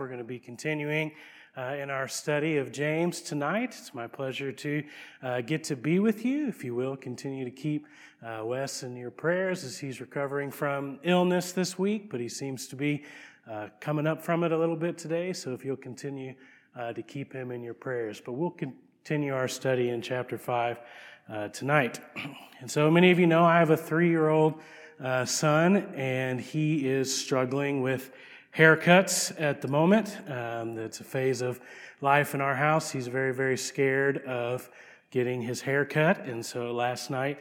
We're going to be continuing uh, in our study of James tonight. It's my pleasure to uh, get to be with you. If you will, continue to keep uh, Wes in your prayers as he's recovering from illness this week, but he seems to be uh, coming up from it a little bit today. So if you'll continue uh, to keep him in your prayers. But we'll continue our study in chapter 5 uh, tonight. And so many of you know I have a three year old son, and he is struggling with haircuts at the moment. Um, it's a phase of life in our house. He's very, very scared of getting his hair cut. And so last night,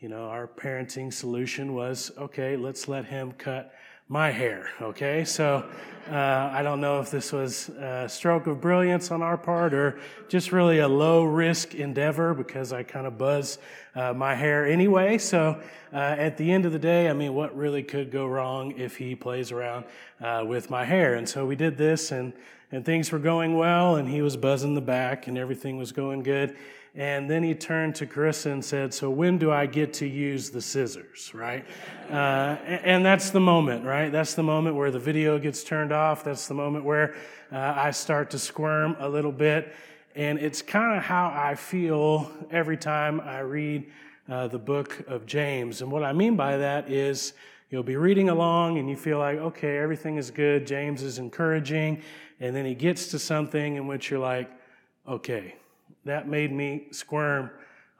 you know, our parenting solution was okay, let's let him cut my hair. Okay, so uh, I don't know if this was a stroke of brilliance on our part or just really a low risk endeavor because I kind of buzz uh, my hair anyway. So uh, at the end of the day, I mean, what really could go wrong if he plays around uh, with my hair? And so we did this, and and things were going well, and he was buzzing the back, and everything was going good. And then he turned to Carissa and said, So when do I get to use the scissors, right? Uh, and that's the moment, right? That's the moment where the video gets turned off. That's the moment where uh, I start to squirm a little bit. And it's kind of how I feel every time I read uh, the book of James. And what I mean by that is you'll be reading along and you feel like, okay, everything is good. James is encouraging. And then he gets to something in which you're like, okay, that made me squirm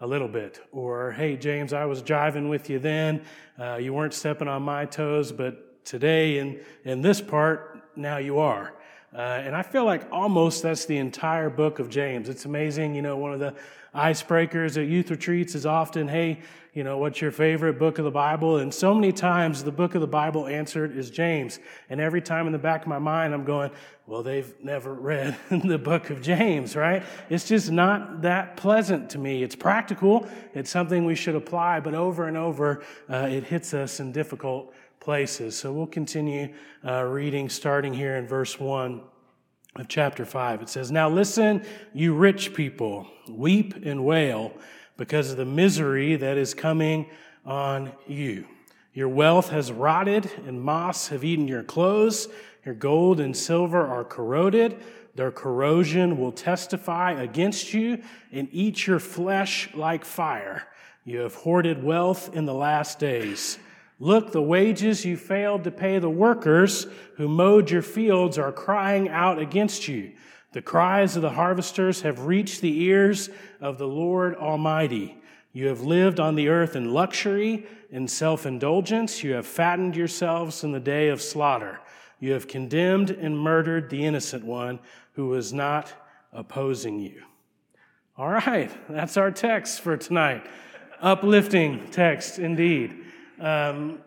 a little bit. Or, hey, James, I was jiving with you then. Uh, you weren't stepping on my toes, but today in, in this part, now you are. Uh, and I feel like almost that's the entire book of James. It's amazing. You know, one of the icebreakers at youth retreats is often, hey, you know, what's your favorite book of the Bible? And so many times the book of the Bible answered is James. And every time in the back of my mind, I'm going, well, they've never read the book of James, right? It's just not that pleasant to me. It's practical. It's something we should apply, but over and over, uh, it hits us in difficult places. So we'll continue uh, reading starting here in verse 1 of chapter 5. It says, Now listen, you rich people, weep and wail because of the misery that is coming on you. Your wealth has rotted, and moths have eaten your clothes. Your gold and silver are corroded. Their corrosion will testify against you and eat your flesh like fire. You have hoarded wealth in the last days. Look, the wages you failed to pay the workers who mowed your fields are crying out against you. The cries of the harvesters have reached the ears of the Lord Almighty. You have lived on the earth in luxury, in self indulgence. You have fattened yourselves in the day of slaughter. You have condemned and murdered the innocent one who was not opposing you. All right, that's our text for tonight. Uplifting text indeed. Um,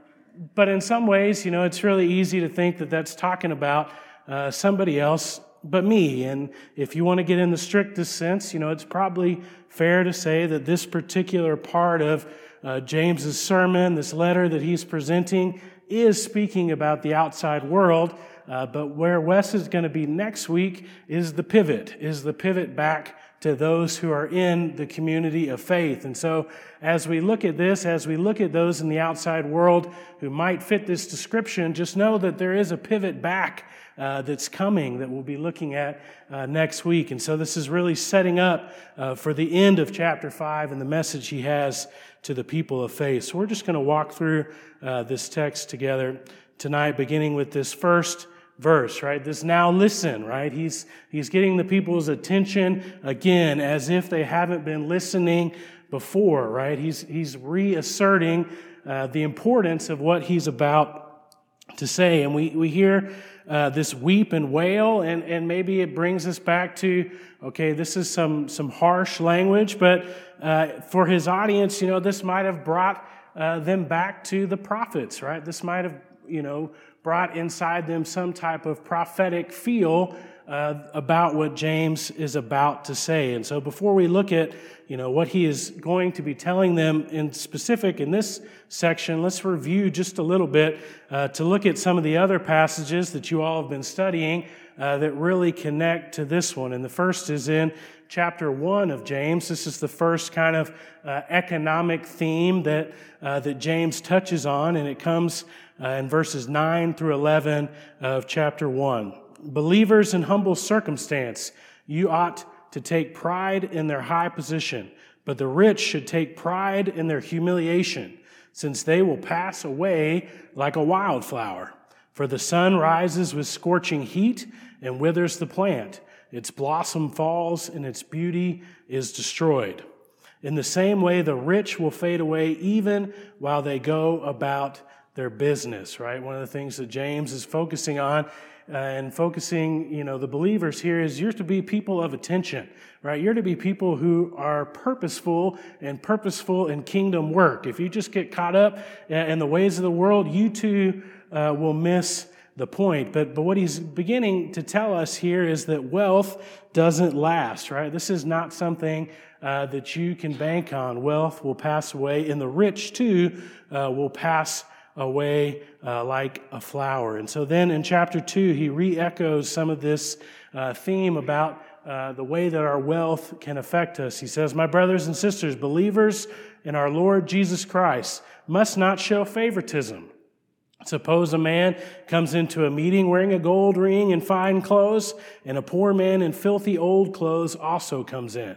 but in some ways, you know, it's really easy to think that that's talking about uh, somebody else but me. And if you want to get in the strictest sense, you know, it's probably fair to say that this particular part of uh, James's sermon, this letter that he's presenting, is speaking about the outside world. Uh, but where Wes is going to be next week is the pivot, is the pivot back to those who are in the community of faith. And so, as we look at this, as we look at those in the outside world who might fit this description, just know that there is a pivot back uh, that's coming that we'll be looking at uh, next week. And so, this is really setting up uh, for the end of chapter 5 and the message he has to the people of faith. So, we're just going to walk through uh, this text together tonight, beginning with this first verse, right? This now listen, right? He's, he's getting the people's attention again as if they haven't been listening before, right? He's, he's reasserting uh, the importance of what he's about to say. And we, we hear uh, this weep and wail, and, and maybe it brings us back to, okay, this is some, some harsh language, but uh, for his audience, you know, this might have brought uh, them back to the prophets, right? This might have, you know, brought inside them some type of prophetic feel uh, about what James is about to say. And so before we look at, you know, what he is going to be telling them in specific in this section, let's review just a little bit uh, to look at some of the other passages that you all have been studying uh, that really connect to this one. And the first is in chapter 1 of James. This is the first kind of uh, economic theme that, uh, that James touches on, and it comes uh, in verses 9 through 11 of chapter 1. believers in humble circumstance, you ought to take pride in their high position, but the rich should take pride in their humiliation, since they will pass away like a wildflower. For the sun rises with scorching heat and withers the plant. Its blossom falls and its beauty is destroyed. In the same way, the rich will fade away even while they go about their business, right? One of the things that James is focusing on uh, and focusing, you know, the believers here is you're to be people of attention, right? You're to be people who are purposeful and purposeful in kingdom work. If you just get caught up in the ways of the world, you too uh, will miss the point. But, but what he's beginning to tell us here is that wealth doesn't last, right? This is not something uh, that you can bank on. Wealth will pass away, and the rich too uh, will pass away uh, like a flower. And so then in chapter 2, he re echoes some of this uh, theme about uh, the way that our wealth can affect us. He says, My brothers and sisters, believers in our Lord Jesus Christ must not show favoritism. Suppose a man comes into a meeting wearing a gold ring and fine clothes, and a poor man in filthy old clothes also comes in.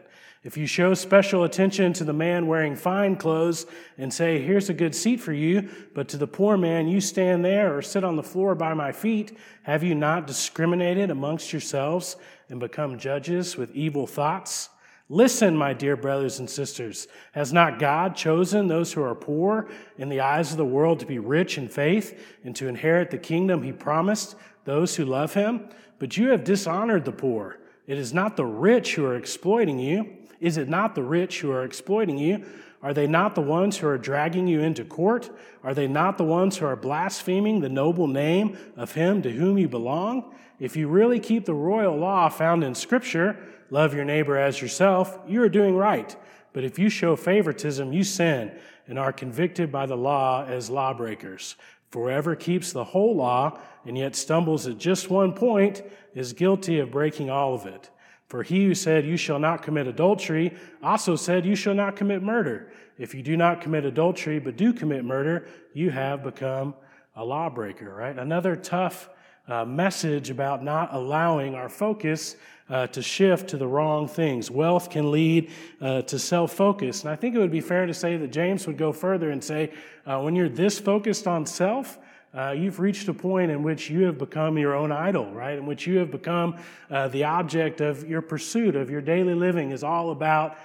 If you show special attention to the man wearing fine clothes and say, Here's a good seat for you, but to the poor man, you stand there or sit on the floor by my feet, have you not discriminated amongst yourselves and become judges with evil thoughts? Listen, my dear brothers and sisters. Has not God chosen those who are poor in the eyes of the world to be rich in faith and to inherit the kingdom he promised those who love him? But you have dishonored the poor. It is not the rich who are exploiting you is it not the rich who are exploiting you? Are they not the ones who are dragging you into court? Are they not the ones who are blaspheming the noble name of him to whom you belong? If you really keep the royal law found in Scripture, love your neighbor as yourself, you are doing right. But if you show favoritism, you sin and are convicted by the law as lawbreakers. For whoever keeps the whole law and yet stumbles at just one point is guilty of breaking all of it. For he who said, You shall not commit adultery, also said, You shall not commit murder. If you do not commit adultery, but do commit murder, you have become a lawbreaker, right? Another tough uh, message about not allowing our focus uh, to shift to the wrong things. Wealth can lead uh, to self focus. And I think it would be fair to say that James would go further and say, uh, when you're this focused on self, uh, you've reached a point in which you have become your own idol, right? In which you have become uh, the object of your pursuit, of your daily living is all about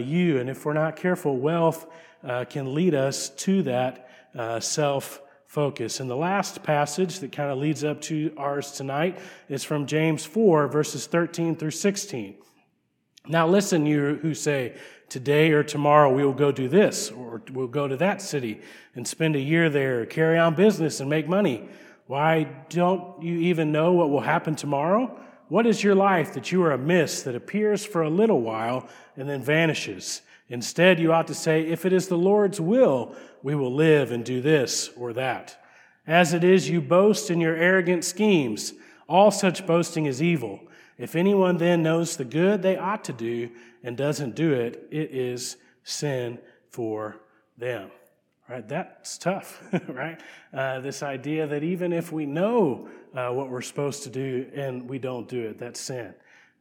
you. And if we're not careful, wealth can lead us to that self focus. And the last passage that kind of leads up to ours tonight is from James 4, verses 13 through 16. Now, listen, you who say, today or tomorrow we will go do this, or we'll go to that city and spend a year there, carry on business and make money. Why don't you even know what will happen tomorrow? What is your life that you are a mist that appears for a little while and then vanishes? Instead, you ought to say, if it is the Lord's will, we will live and do this or that. As it is, you boast in your arrogant schemes. All such boasting is evil. If anyone then knows the good they ought to do and doesn't do it, it is sin for them. Right? That's tough, right? Uh, this idea that even if we know uh, what we're supposed to do and we don't do it, that's sin.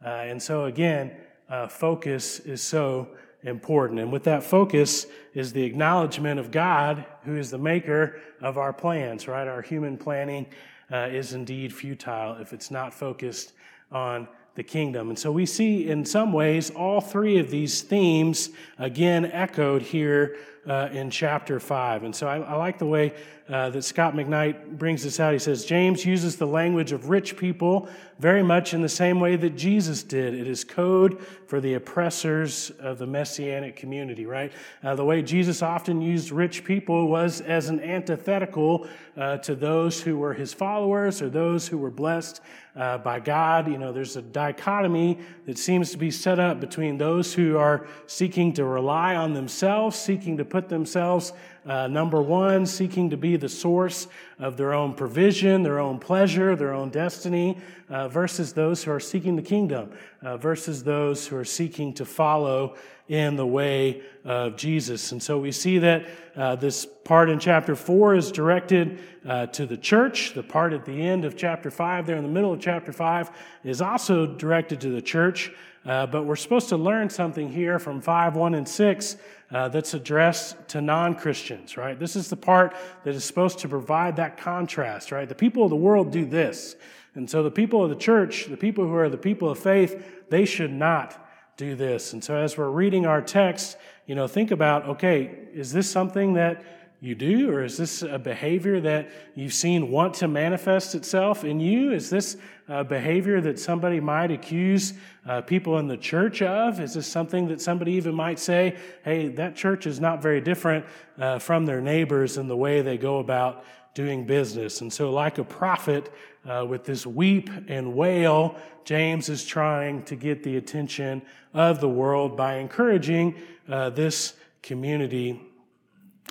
Uh, and so, again, uh, focus is so important. And with that focus is the acknowledgement of God, who is the maker of our plans, right? Our human planning uh, is indeed futile if it's not focused on the kingdom. And so we see in some ways all three of these themes again echoed here uh, in chapter 5. And so I, I like the way uh, that Scot McKnight brings this out. He says, James uses the language of rich people very much in the same way that Jesus did. It is code for the oppressors of the messianic community, right? Uh, the way Jesus often used rich people was as an antithetical uh, to those who were his followers or those who were blessed uh, by God. You know, there's a dichotomy that seems to be set up between those who are seeking to rely on themselves, seeking to put themselves uh, number one, seeking to be the source of their own provision, their own pleasure, their own destiny, uh, versus those who are seeking the kingdom, uh, versus those who are seeking to follow in the way of Jesus. And so we see that uh, this part in chapter 4 is directed uh, to the church. The part at the end of chapter 5, there in the middle of chapter 5, is also directed to the church. Uh, but we're supposed to learn something here from 5, 1, and 6 uh, that's addressed to non Christians, right? This is the part that is supposed to provide that contrast, right? The people of the world do this. And so the people of the church, the people who are the people of faith, they should not do this. And so as we're reading our text, you know, think about, okay, is this something that you do, or is this a behavior that you've seen want to manifest itself in you? Is this a behavior that somebody might accuse uh, people in the church of? Is this something that somebody even might say, hey, that church is not very different uh, from their neighbors in the way they go about doing business? And so, like a prophet, uh, with this weep and wail, James is trying to get the attention of the world by encouraging uh, this community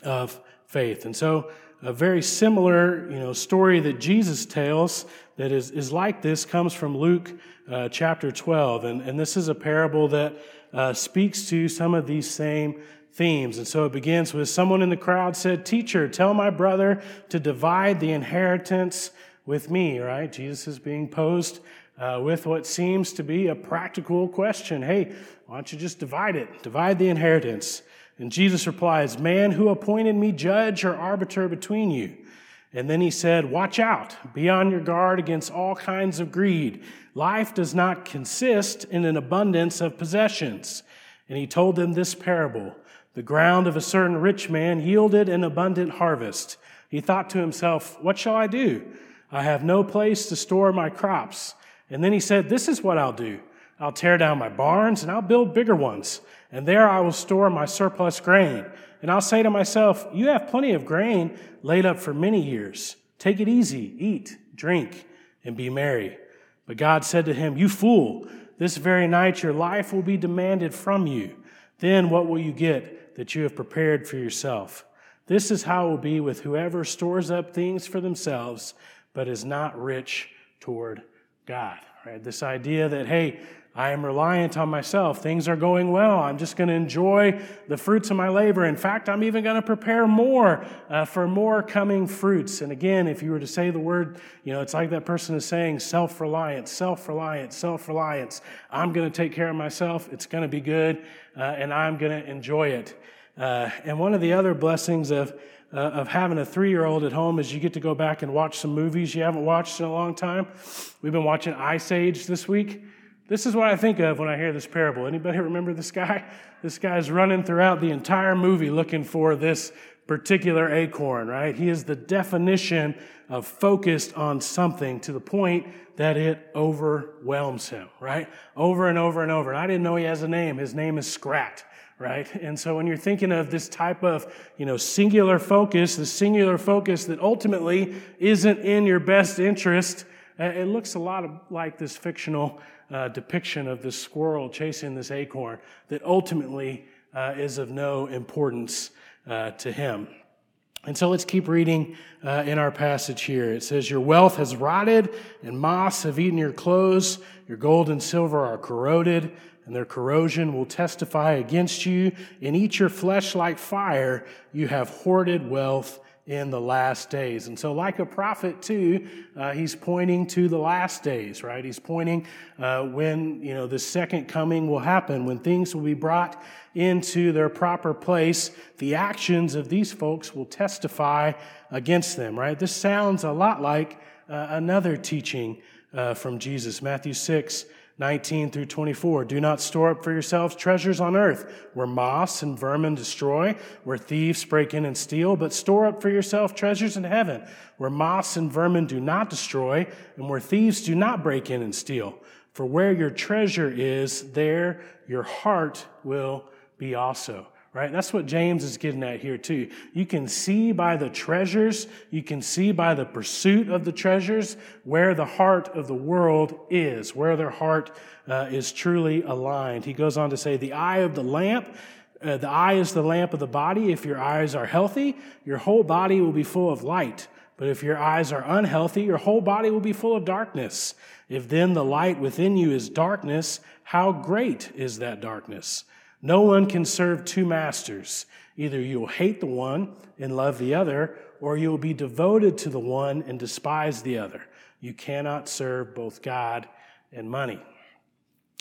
of faith. And so, a very similar, you know, story that Jesus tells that is, is like this comes from Luke uh, chapter 12. And, and this is a parable that uh, speaks to some of these same themes. And so it begins with someone in the crowd said, Teacher, tell my brother to divide the inheritance with me, right? Jesus is being posed uh, with what seems to be a practical question. Hey, why don't you just divide it? Divide the inheritance. And Jesus replies, Man, who appointed me judge or arbiter between you? And then he said, Watch out, be on your guard against all kinds of greed. Life does not consist in an abundance of possessions. And he told them this parable The ground of a certain rich man yielded an abundant harvest. He thought to himself, What shall I do? I have no place to store my crops. And then he said, This is what I'll do. I'll tear down my barns and I'll build bigger ones. And there I will store my surplus grain. And I'll say to myself, You have plenty of grain laid up for many years. Take it easy, eat, drink, and be merry. But God said to him, You fool, this very night your life will be demanded from you. Then what will you get that you have prepared for yourself? This is how it will be with whoever stores up things for themselves, but is not rich toward God. Right? This idea that, hey, I am reliant on myself. Things are going well. I'm just going to enjoy the fruits of my labor. In fact, I'm even going to prepare more uh, for more coming fruits. And again, if you were to say the word, you know, it's like that person is saying self reliance, self reliance, self reliance. I'm going to take care of myself. It's going to be good, uh, and I'm going to enjoy it. Uh, and one of the other blessings of uh, of having a three year old at home is you get to go back and watch some movies you haven't watched in a long time. We've been watching Ice Age this week. This is what I think of when I hear this parable. Anybody remember this guy? This guy's running throughout the entire movie looking for this particular acorn, right? He is the definition of focused on something to the point that it overwhelms him, right? Over and over and over. And I didn't know he has a name. His name is Scrat, right? And so when you're thinking of this type of, you know, singular focus, the singular focus that ultimately isn't in your best interest, uh, it looks a lot like this fictional uh, depiction of this squirrel chasing this acorn that ultimately uh, is of no importance uh, to him. And so let's keep reading uh, in our passage here. It says, Your wealth has rotted, and moths have eaten your clothes. Your gold and silver are corroded, and their corrosion will testify against you and eat your flesh like fire. You have hoarded wealth in the last days. And so, like a prophet, too, uh, he's pointing to the last days, right? He's pointing uh, when, you know, the second coming will happen, when things will be brought into their proper place. The actions of these folks will testify against them, right? This sounds a lot like uh, another teaching uh, from Jesus, Matthew 6. 19 through 24. Do not store up for yourselves treasures on earth, where moths and vermin destroy, where thieves break in and steal, but store up for yourself treasures in heaven, where moths and vermin do not destroy, and where thieves do not break in and steal. For where your treasure is, there your heart will be also right? That's what James is getting at here, too. You can see by the treasures, you can see by the pursuit of the treasures where the heart of the world is, where their heart uh, is truly aligned. He goes on to say, The eye of the lamp Uh, the eye is the lamp of the body. If your eyes are healthy, your whole body will be full of light. But if your eyes are unhealthy, your whole body will be full of darkness. If then the light within you is darkness, how great is that darkness? No one can serve two masters. Either you'll hate the one and love the other, or you'll be devoted to the one and despise the other. You cannot serve both God and money.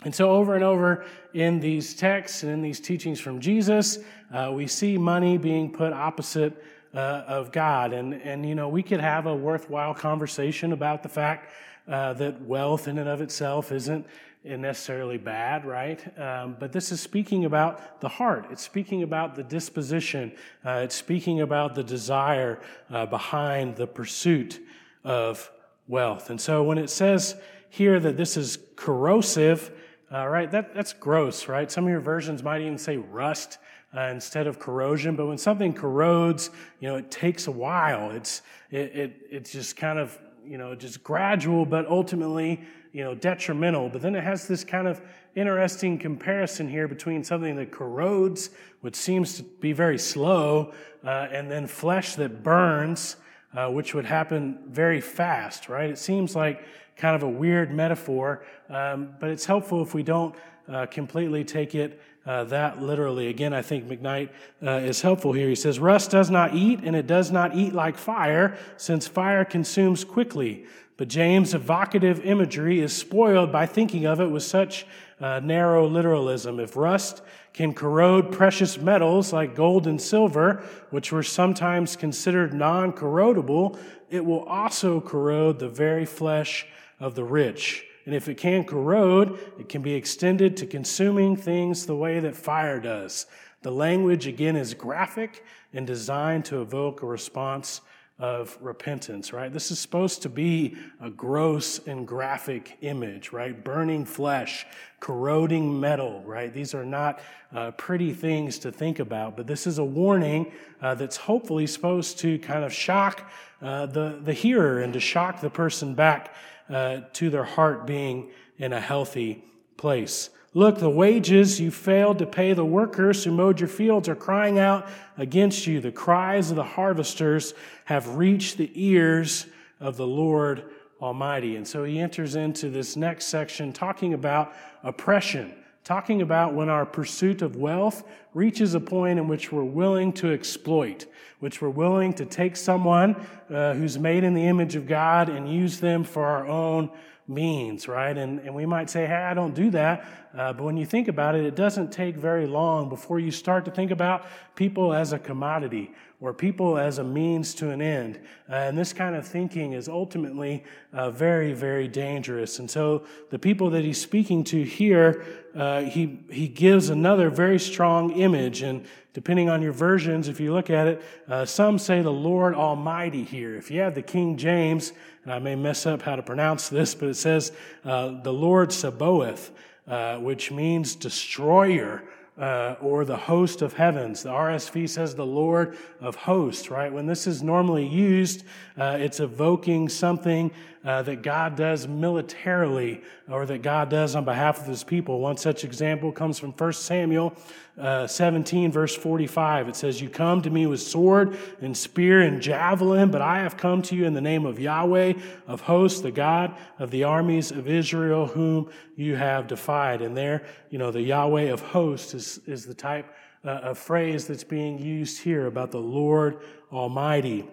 And so, over and over in these texts and in these teachings from Jesus, uh, we see money being put opposite uh, of God. And, and, you know, we could have a worthwhile conversation about the fact uh, that wealth in and of itself isn't necessarily bad, right? Um, but this is speaking about the heart. It's speaking about the disposition. Uh, it's speaking about the desire uh, behind the pursuit of wealth. And so, when it says here that this is corrosive, uh, right? That, that's gross, right? Some of your versions might even say rust uh, instead of corrosion. But when something corrodes, you know, it takes a while. It's, it, it, it's just kind of, you know, just gradual, but ultimately, you know, detrimental. But then it has this kind of interesting comparison here between something that corrodes, which seems to be very slow, uh, and then flesh that burns, uh, which would happen very fast, right? It seems like kind of a weird metaphor, um, but it's helpful if we don't uh, completely take it uh, that literally. Again, I think McKnight uh, is helpful here. He says, Rust does not eat, and it does not eat like fire, since fire consumes quickly. But James' evocative imagery is spoiled by thinking of it with such uh, narrow literalism. If rust can corrode precious metals like gold and silver, which were sometimes considered non corrodable, it will also corrode the very flesh of the rich. And if it can corrode, it can be extended to consuming things the way that fire does. The language, again, is graphic and designed to evoke a response of repentance, right? This is supposed to be a gross and graphic image, right? Burning flesh, corroding metal, right? These are not uh, pretty things to think about, but this is a warning uh, that's hopefully supposed to kind of shock uh, the, the hearer and to shock the person back uh, to their heart being in a healthy place. Look, the wages you failed to pay the workers who mowed your fields are crying out against you. The cries of the harvesters have reached the ears of the Lord Almighty. And so he enters into this next section talking about oppression, talking about when our pursuit of wealth reaches a point in which we're willing to exploit, which we're willing to take someone uh, who's made in the image of God and use them for our own means, right? And, and we might say, hey, I don't do that. Uh, but when you think about it, it doesn't take very long before you start to think about people as a commodity or people as a means to an end. Uh, and this kind of thinking is ultimately uh, very, very dangerous. And so the people that he's speaking to here, uh, he, he gives another very strong image. And depending on your versions, if you look at it, uh, some say the Lord Almighty here. If you have the King James, and I may mess up how to pronounce this, but it says uh, the Lord Sabaoth, uh, which means destroyer uh, or the host of heavens. The RSV says the Lord of hosts, right? When this is normally used, uh, it's evoking something uh, that God does militarily or that God does on behalf of his people. One such example comes from 1 Samuel uh, 17, verse 45. It says, You come to me with sword and spear and javelin, but I have come to you in the name of Yahweh of hosts, the God of the armies of Israel, whom you have defied. And there, you know, the Yahweh of hosts is, is the type uh, of phrase that's being used here about the Lord Almighty.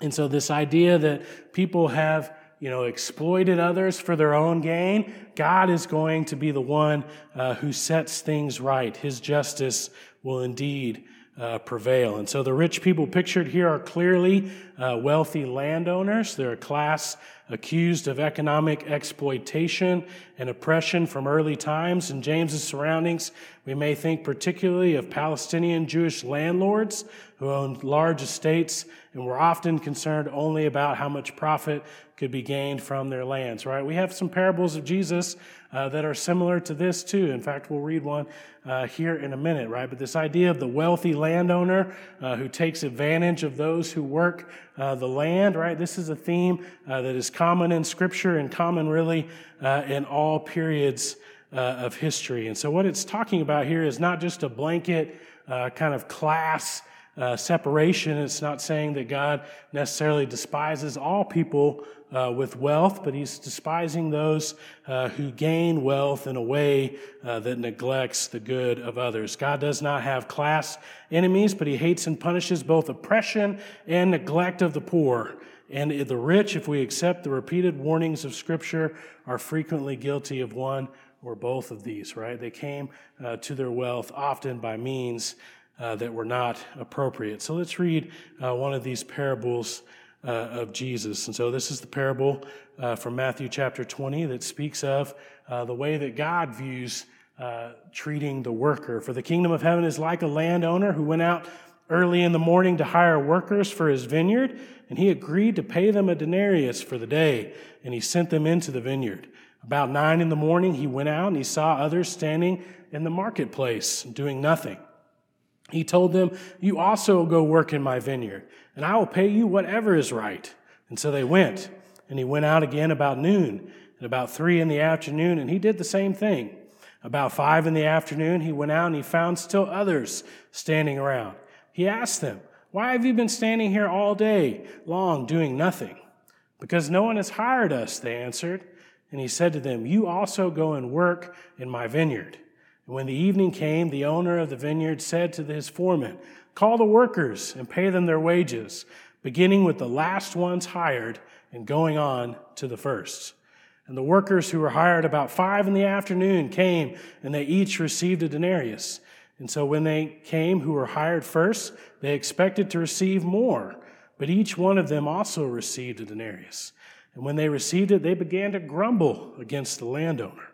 And so, this idea that people have you know, exploited others for their own gain, God is going to be the one uh, who sets things right. His justice will indeed uh, prevail. And so the rich people pictured here are clearly uh, wealthy landowners. They're a class accused of economic exploitation and oppression from early times. In James's surroundings, we may think particularly of Palestinian Jewish landlords who owned large estates and were often concerned only about how much profit could be gained from their lands, right? We have some parables of Jesus uh, that are similar to this too. In fact, we'll read one uh, here in a minute, right? But this idea of the wealthy landowner uh, who takes advantage of those who work uh, the land, right? This is a theme uh, that is common in Scripture and common really uh, in all periods of history. And so, what it's talking about here is not just a blanket kind of class uh, separation. It's not saying that God necessarily despises all people uh, with wealth, but he's despising those uh, who gain wealth in a way uh, that neglects the good of others. God does not have class enemies, but he hates and punishes both oppression and neglect of the poor. And the rich, if we accept the repeated warnings of Scripture, are frequently guilty of one or both of these, right? They came uh, to their wealth often by means uh, that were not appropriate. So let's read uh, one of these parables uh, of Jesus. And so this is the parable uh, from Matthew chapter 20 that speaks of uh, the way that God views uh, treating the worker. For the kingdom of heaven is like a landowner who went out early in the morning to hire workers for his vineyard, and he agreed to pay them a denarius for the day, and he sent them into the vineyard. About nine in the morning, he went out and he saw others standing in the marketplace doing nothing. He told them, You also go work in my vineyard, and I will pay you whatever is right. And so they went. And he went out again about noon, and about three in the afternoon, and he did the same thing. About five in the afternoon, he went out and he found still others standing around. He asked them, Why have you been standing here all day long doing nothing? Because no one has hired us, they answered. And he said to them, You also go and work in my vineyard. When the evening came, the owner of the vineyard said to his foreman, Call the workers and pay them their wages, beginning with the last ones hired and going on to the first. And the workers who were hired about five in the afternoon came, and they each received a denarius. And so when they came who were hired first, they expected to receive more, but each one of them also received a denarius. And when they received it, they began to grumble against the landowner.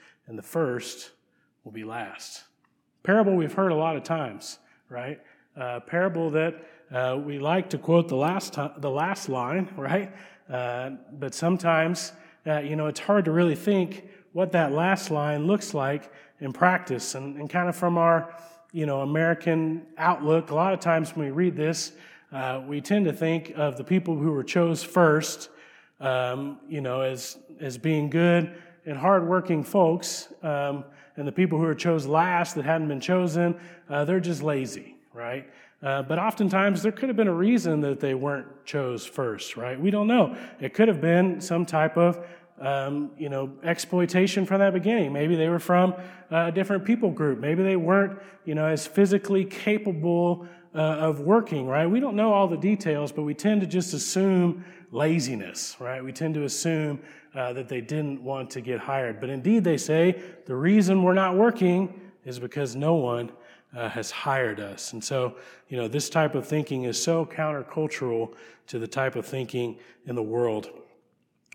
and the first will be last. Parable we've heard a lot of times, right? Uh, parable that uh, we like to quote the last the last line, right? Uh, but sometimes, uh, you know, it's hard to really think what that last line looks like in practice. And, and kind of from our, you know, American outlook, a lot of times when we read this, uh, we tend to think of the people who were chose first, um, you know, as as being good and hardworking folks, um, and the people who are chose last that hadn't been chosen, uh, they're just lazy, right? Uh, but oftentimes there could have been a reason that they weren't chose first, right? We don't know. It could have been some type of um, you know, exploitation from that beginning. Maybe they were from a different people group. Maybe they weren't, you know, as physically capable uh, of working, right? We don't know all the details, but we tend to just assume laziness, right? We tend to assume uh, that they didn't want to get hired. But indeed, they say the reason we're not working is because no one uh, has hired us. And so, you know, this type of thinking is so countercultural to the type of thinking in the world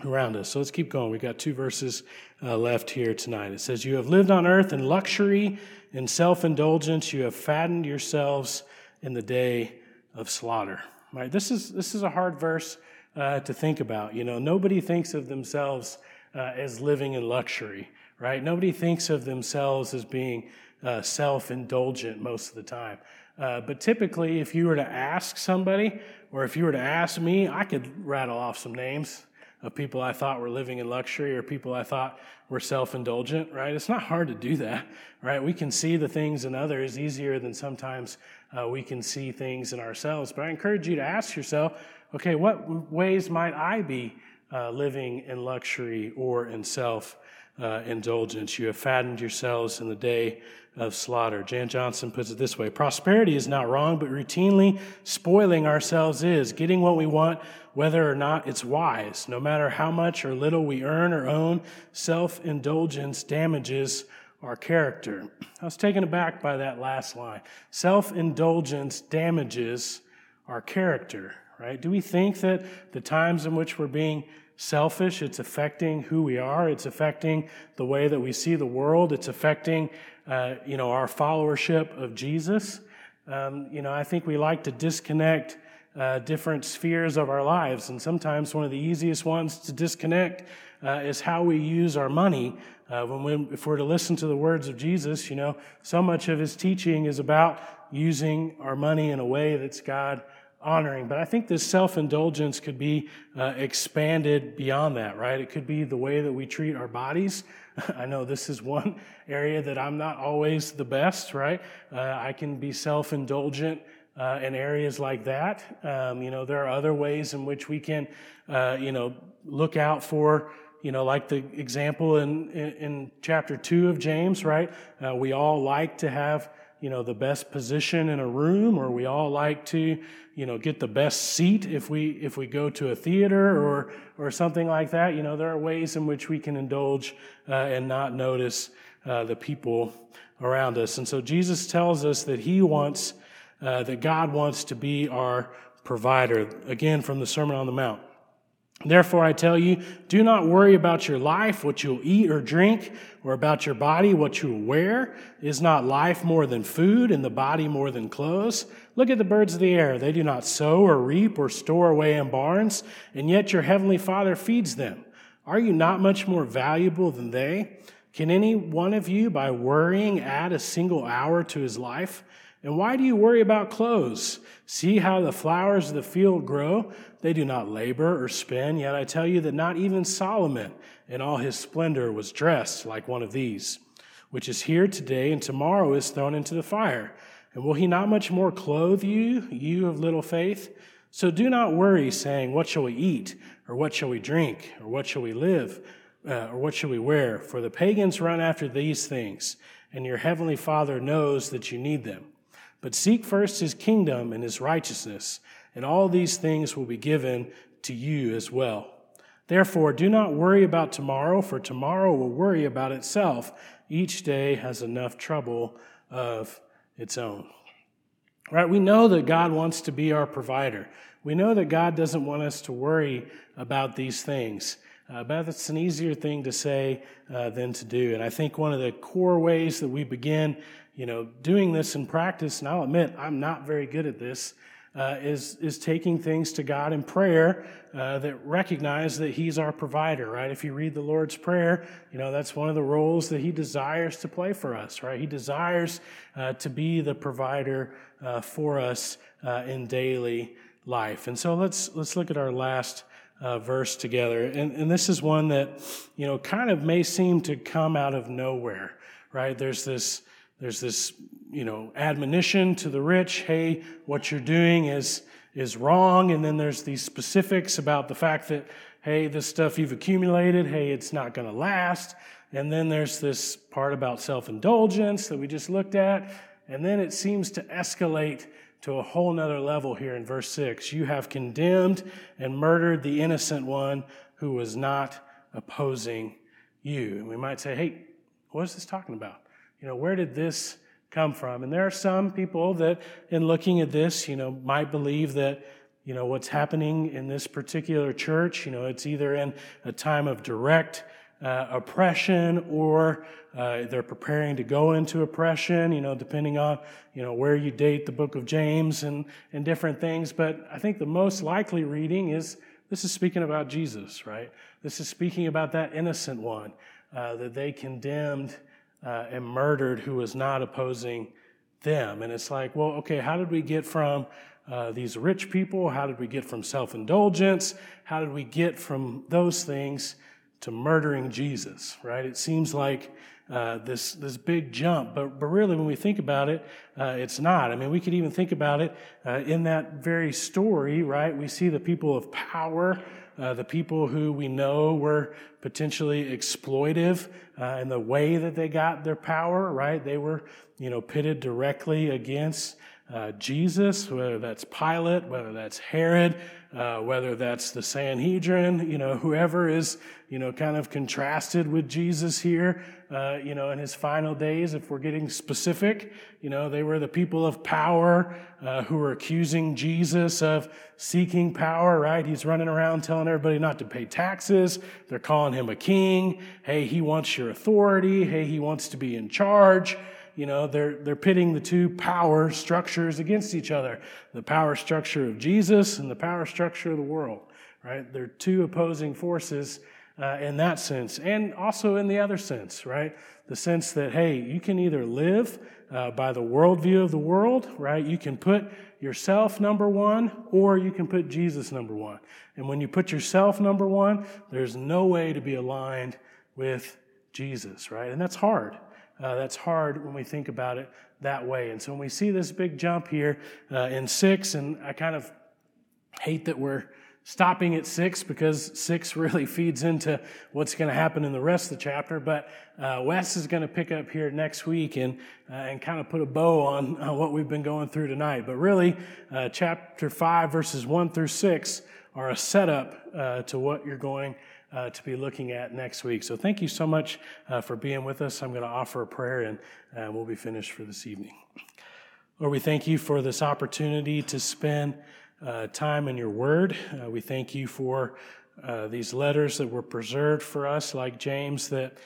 around us. So let's keep going. We've got two verses uh, left here tonight. It says, You have lived on earth in luxury and self indulgence. You have fattened yourselves in the day of slaughter. Right? This is, this is a hard verse uh, to think about. You know, nobody thinks of themselves uh, as living in luxury, right? Nobody thinks of themselves as being uh, self indulgent most of the time. Uh, but typically, if you were to ask somebody, or if you were to ask me, I could rattle off some names of people I thought were living in luxury or people I thought were self indulgent, right? It's not hard to do that, right? We can see the things in others easier than sometimes uh, we can see things in ourselves. But I encourage you to ask yourself, okay, what ways might I be uh, living in luxury or in self uh, indulgence? You have fattened yourselves in the day of slaughter. Jan Johnson puts it this way Prosperity is not wrong, but routinely spoiling ourselves is. Getting what we want, whether or not it's wise. No matter how much or little we earn or own, self indulgence damages our character. I was taken aback by that last line. Self indulgence damages our character right? Do we think that the times in which we're being selfish. It's affecting who we are. It's affecting the way that we see the world. It's affecting, uh, you know, our followership of Jesus. Um, you know, I think we like to disconnect uh, different spheres of our lives, and sometimes one of the easiest ones to disconnect uh, is how we use our money. Uh, when we, if we're to listen to the words of Jesus, you know, so much of his teaching is about using our money in a way that's God honoring. But I think this self indulgence could be uh, expanded beyond that, right? It could be the way that we treat our bodies. I know this is one area that I'm not always the best, right? Uh, I can be self indulgent. Uh, in areas like that, um, you know, there are other ways in which we can, uh, you know, look out for you know, like the example in, in, in chapter two of James, right? Uh, we all like to have, you know, the best position in a room, or we all like to, you know, get the best seat if we if we go to a theater or or something like that. You know, there are ways in which we can indulge uh, and not notice uh, the people around us. And so Jesus tells us that He wants uh, that God wants to be our provider. Again, from the Sermon on the Mount. Therefore, I tell you, do not worry about your life, what you'll eat or drink, or about your body, what you'll wear. Is not life more than food, and the body more than clothes? Look at the birds of the air. They do not sow or reap or store away in barns, and yet your heavenly Father feeds them. Are you not much more valuable than they? Can any one of you, by worrying, add a single hour to his life? And why do you worry about clothes? See how the flowers of the field grow? They do not labor or spin, yet I tell you that not even Solomon in all his splendor was dressed like one of these, which is here today and tomorrow is thrown into the fire. And will he not much more clothe you, you of little faith? So do not worry, saying, What shall we eat? Or what shall we drink? Or what shall we live? Uh, or what shall we wear? For the pagans run after these things, and your heavenly Father knows that you need them. But seek first his kingdom and his righteousness, and all these things will be given to you as well. Therefore, do not worry about tomorrow, for tomorrow will worry about itself. Each day has enough trouble of its own. Right? We know that God wants to be our provider. We know that God doesn't want us to worry about these things. Uh, but it's an easier thing to say uh, than to do. And I think one of the core ways that we begin you know, doing this in practice, and I'll admit I'm not very good at this, uh, is, is taking things to God in prayer uh, that recognize that He's our provider, right? If you read the Lord's Prayer, you know, that's one of the roles that He desires to play for us, right? He desires uh, to be the provider uh, for us uh, in daily life. And so let's, let's look at our last uh, verse together. And, and this is one that, you know, kind of may seem to come out of nowhere, right? There's this there's this, you know, admonition to the rich, hey, what you're doing is, is wrong. And then there's these specifics about the fact that, hey, this stuff you've accumulated, hey, it's not going to last. And then there's this part about self indulgence that we just looked at. And then it seems to escalate to a whole nother level here in verse 6. You have condemned and murdered the innocent one who was not opposing you. And we might say, hey, what is this talking about? You know, where did this come from? And there are some people that, in looking at this, you know, might believe that, you know, what's happening in this particular church, you know, it's either in a time of direct uh, oppression or uh, they're preparing to go into oppression, you know, depending on, you know, where you date the book of James and, and different things. But I think the most likely reading is this is speaking about Jesus, right? This is speaking about that innocent one uh, that they condemned uh, and murdered who was not opposing them. And it's like, well, okay, how did we get from uh, these rich people? How did we get from self indulgence? How did we get from those things to murdering Jesus, right? It seems like uh, this, this big jump, but, but really, when we think about it, uh, it's not. I mean, we could even think about it uh, in that very story, right? We see the people of power uh, the people who we know were potentially exploitive uh, in the way that they got their power, right? They were, you know, pitted directly against uh, Jesus, whether that's Pilate, whether that's Herod, uh, whether that's the Sanhedrin, you know, whoever is, you know, kind of contrasted with Jesus here, uh, you know, in his final days, if we're getting specific, you know, they were the people of power uh, who were accusing Jesus of seeking power, right? He's running around telling everybody not to pay taxes. They're calling him a king. Hey, he wants your authority. Hey, he wants to be in charge you know, they're, they're pitting the two power structures against each other the power structure of Jesus and the power structure of the world, right? They're two opposing forces uh, in that sense, and also in the other sense, right? The sense that, hey, you can either live uh, by the worldview of the world, right? You can put yourself number one, or you can put Jesus number one. And when you put yourself number one, there's no way to be aligned with Jesus, right? And that's hard. Uh, that's hard when we think about it that way. And so when we see this big jump here uh, in six, and I kind of hate that we're stopping at six because six really feeds into what's going to happen in the rest of the chapter. But uh, Wes is going to pick up here next week and uh, and kind of put a bow on, on, what we've been going through tonight. But really, uh, chapter five, verses one through six, are a setup uh, to what you're going uh, to be looking at next week. So thank you so much uh, for being with us. I'm going to offer a prayer and uh, we'll be finished for this evening. Lord, we thank you for this opportunity to spend uh, time in your word. Uh, we thank you for uh, these letters that were preserved for us, like James, that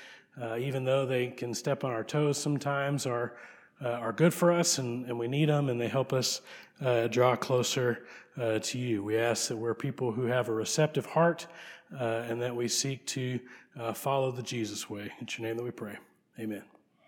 even though they can step on our toes sometimes, are are good for us and, and we need them and they help us draw closer to you. We ask that we're people who have a receptive heart uh, and that we seek to uh, follow the Jesus way. It's your name that we pray. Amen.